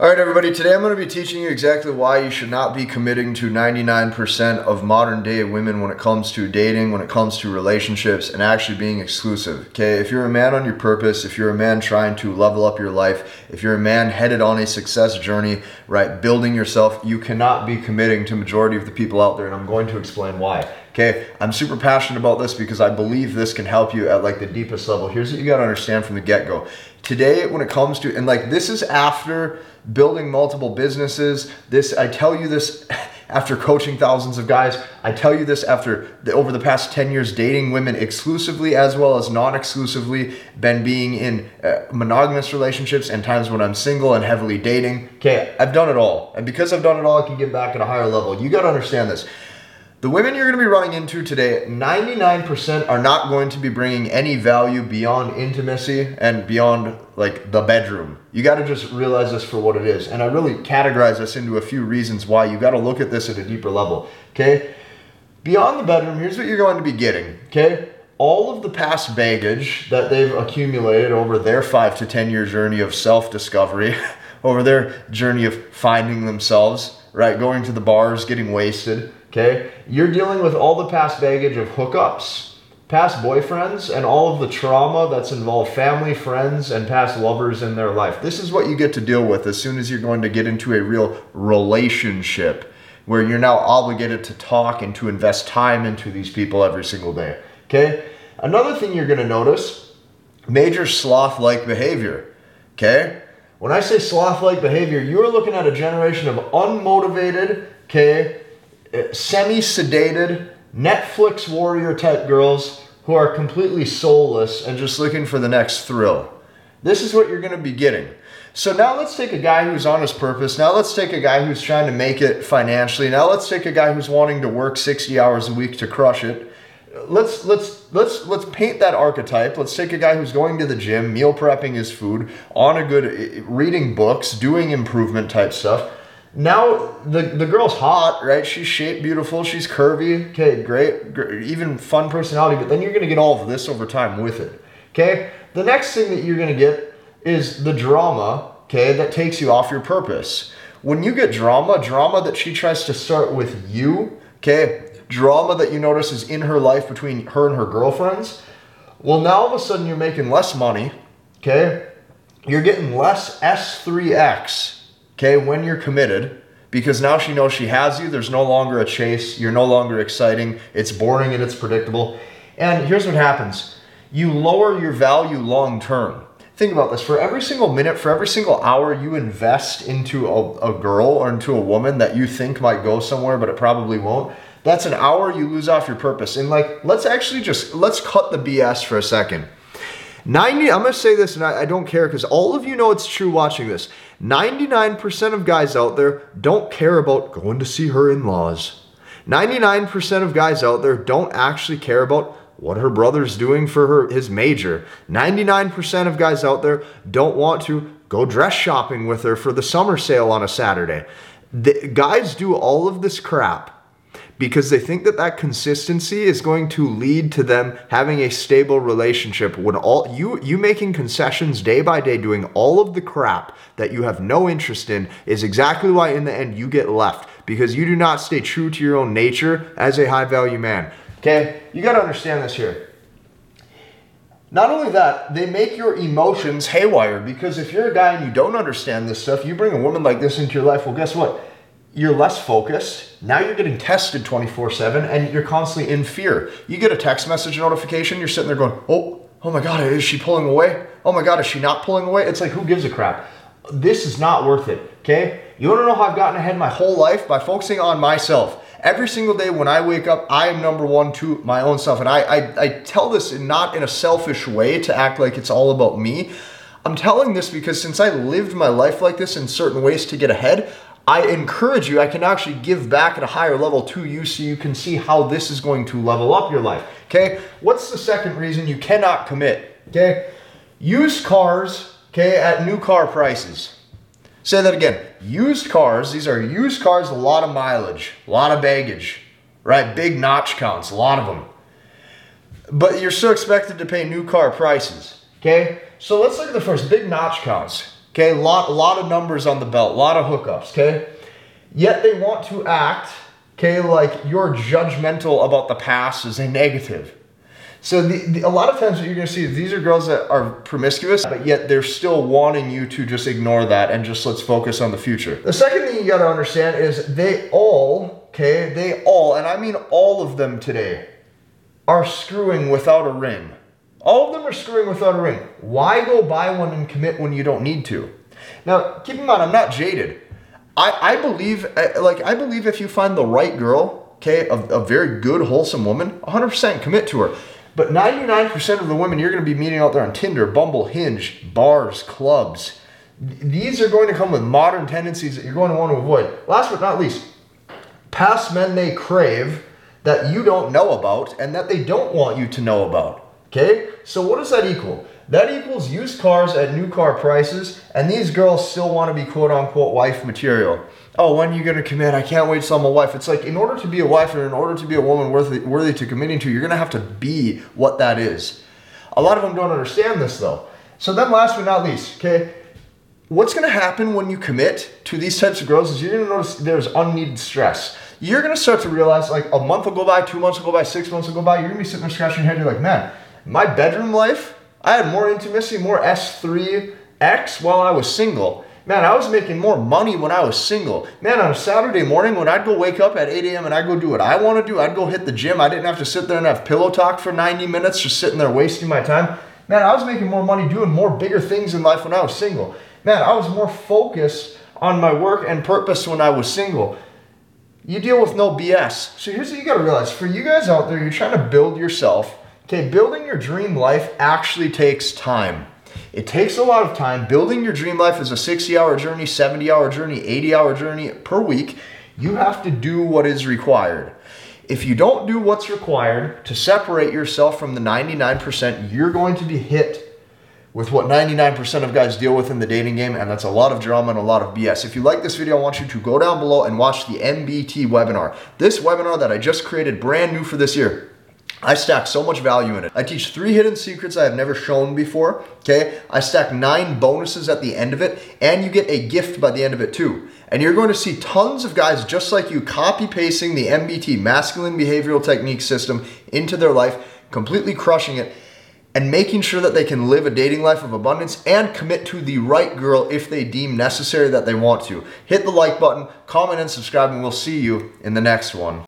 All right, everybody, today I'm going to be teaching you exactly why you should not be committing to 99% of modern day women when it comes to dating, when it comes to relationships, and actually being exclusive. Okay, if you're a man on your purpose, if you're a man trying to level up your life, if you're a man headed on a success journey, right, building yourself, you cannot be committing to majority of the people out there, and I'm going to explain why. Okay, I'm super passionate about this because I believe this can help you at like the deepest level. Here's what you got to understand from the get go. Today, when it comes to, and like this is after building multiple businesses. This I tell you this after coaching thousands of guys. I tell you this after the, over the past 10 years dating women exclusively as well as non-exclusively, been being in uh, monogamous relationships and times when I'm single and heavily dating. Okay, I've done it all. And because I've done it all, I can get back at a higher level. You got to understand this. The women you're going to be running into today, 99% are not going to be bringing any value beyond intimacy and beyond like the bedroom. You got to just realize this for what it is. And I really categorize this into a few reasons why you got to look at this at a deeper level. Okay? Beyond the bedroom, here's what you're going to be getting. Okay? All of the past baggage that they've accumulated over their five to 10 year journey of self discovery, over their journey of finding themselves, right? Going to the bars, getting wasted Okay? You're dealing with all the past baggage of hookups, past boyfriends, and all of the trauma that's involved family, friends, and past lovers in their life. This is what you get to deal with as soon as you're going to get into a real relationship where you're now obligated to talk and to invest time into these people every single day. Okay? Another thing you're going to notice major sloth like behavior. Okay? When I say sloth like behavior, you're looking at a generation of unmotivated, okay, semi sedated Netflix warrior type girls who are completely soulless and just looking for the next thrill. This is what you're going to be getting. So now let's take a guy who's on his purpose. Now let's take a guy who's trying to make it financially. Now let's take a guy who's wanting to work 60 hours a week to crush it. Let's let's let's let's paint that archetype. Let's take a guy who's going to the gym, meal prepping his food, on a good reading books, doing improvement type stuff now the the girl's hot, right? She's shaped beautiful. She's curvy. Okay, great, great, even fun personality. But then you're gonna get all of this over time with it. Okay. The next thing that you're gonna get is the drama. Okay, that takes you off your purpose. When you get drama, drama that she tries to start with you. Okay, drama that you notice is in her life between her and her girlfriends. Well, now all of a sudden you're making less money. Okay, you're getting less S3X okay, when you're committed, because now she knows she has you. There's no longer a chase. You're no longer exciting. It's boring and it's predictable. And here's what happens you lower your value long term. Think about this for every single minute, for every single hour you invest into a, a girl or into a woman that you think might go somewhere, but it probably won't. That's an hour you lose off your purpose. And like, let's actually just let's cut the BS for a second. 90, I'm going to say this and I, I don't care because all of you know it's true watching this. 99% of guys out there don't care about going to see her in laws. 99% of guys out there don't actually care about what her brother's doing for her his major. 99% of guys out there don't want to go dress shopping with her for the summer sale on a Saturday. The, guys do all of this crap because they think that that consistency is going to lead to them having a stable relationship when all you you making concessions day by day doing all of the crap that you have no interest in is exactly why in the end you get left because you do not stay true to your own nature as a high value man. Okay? You got to understand this here. Not only that, they make your emotions haywire because if you're a guy and you don't understand this stuff, you bring a woman like this into your life, well, guess what? You're less focused. Now you're getting tested 24 7 and you're constantly in fear. You get a text message notification, you're sitting there going, oh, oh my God, is she pulling away? Oh my God, is she not pulling away? It's like, who gives a crap? This is not worth it, okay? You wanna know how I've gotten ahead my whole life? By focusing on myself. Every single day when I wake up, I am number one to my own self. And I, I, I tell this in not in a selfish way to act like it's all about me. I'm telling this because since I lived my life like this in certain ways to get ahead, I encourage you, I can actually give back at a higher level to you so you can see how this is going to level up your life. Okay? What's the second reason you cannot commit? Okay? Used cars, okay, at new car prices. Say that again. Used cars, these are used cars, a lot of mileage, a lot of baggage, right? Big notch counts, a lot of them. But you're still expected to pay new car prices. Okay? So let's look at the first big notch counts. Okay, a lot, a lot of numbers on the belt, a lot of hookups. Okay, yet they want to act. Okay, like you're judgmental about the past as a negative. So the, the, a lot of times what you're to see is these are girls that are promiscuous, but yet they're still wanting you to just ignore that and just let's focus on the future. The second thing you got to understand is they all, okay, they all, and I mean all of them today, are screwing without a ring. All of them are screwing without a ring. Why go buy one and commit when you don't need to? Now, keep in mind, I'm not jaded. I, I believe, uh, like, I believe if you find the right girl, okay, a, a very good, wholesome woman, 100% commit to her. But 99% of the women you're going to be meeting out there on Tinder, Bumble, Hinge, bars, clubs, these are going to come with modern tendencies that you're going to want to avoid. Last but not least, past men they crave that you don't know about and that they don't want you to know about. Okay? So what does that equal? That equals used cars at new car prices, and these girls still want to be quote unquote wife material oh, when are you to commit? I can't wait till I'm a wife. It's like in order to be a wife and in order to be a woman worthy, worthy to committing to, you're to have to be what that is. A lot of them don't understand this though. So then last but not least, okay, what's to happen when you commit to these types of girls is you're to notice there's unneeded stress. You're to start to realize like a month will go by, two months will go by, six months will go by. You're to be sitting there scratching your head. You're like, man, my bedroom life, I had more intimacy, more S3X while I was single Man, I was making more money when I was single. Man, on a Saturday morning when I'd go wake up at 8 a.m. and I'd go do what I want to do, I'd go hit the gym. I didn't have to sit there and have pillow talk for 90 minutes just sitting there wasting my time. Man, I was making more money doing more bigger things in life when I was single. Man, I was more focused on my work and purpose when I was single. You deal with no BS. So here's what you gotta realize for you guys out there, you're trying to build yourself. Okay, building your dream life actually takes time. It takes a lot of time. Building your dream life is a 60 hour journey, 70 hour journey, 80 hour journey per week. You have to do what is required. If you don't do what's required to separate yourself from the 99%, you're going to be hit with what 99% of guys deal with in the dating game, and that's a lot of drama and a lot of BS. If you like this video, I want you to go down below and watch the MBT webinar. This webinar that I just created brand new for this year. I stack so much value in it. I teach three hidden secrets I have never shown before. Okay. I stack nine bonuses at the end of it, and you get a gift by the end of it too. And you're going to see tons of guys just like you copy pasting the MBT, masculine behavioral technique system, into their life, completely crushing it and making sure that they can live a dating life of abundance and commit to the right girl if they deem necessary that they want to. Hit the like button, comment, and subscribe, and we'll see you in the next one.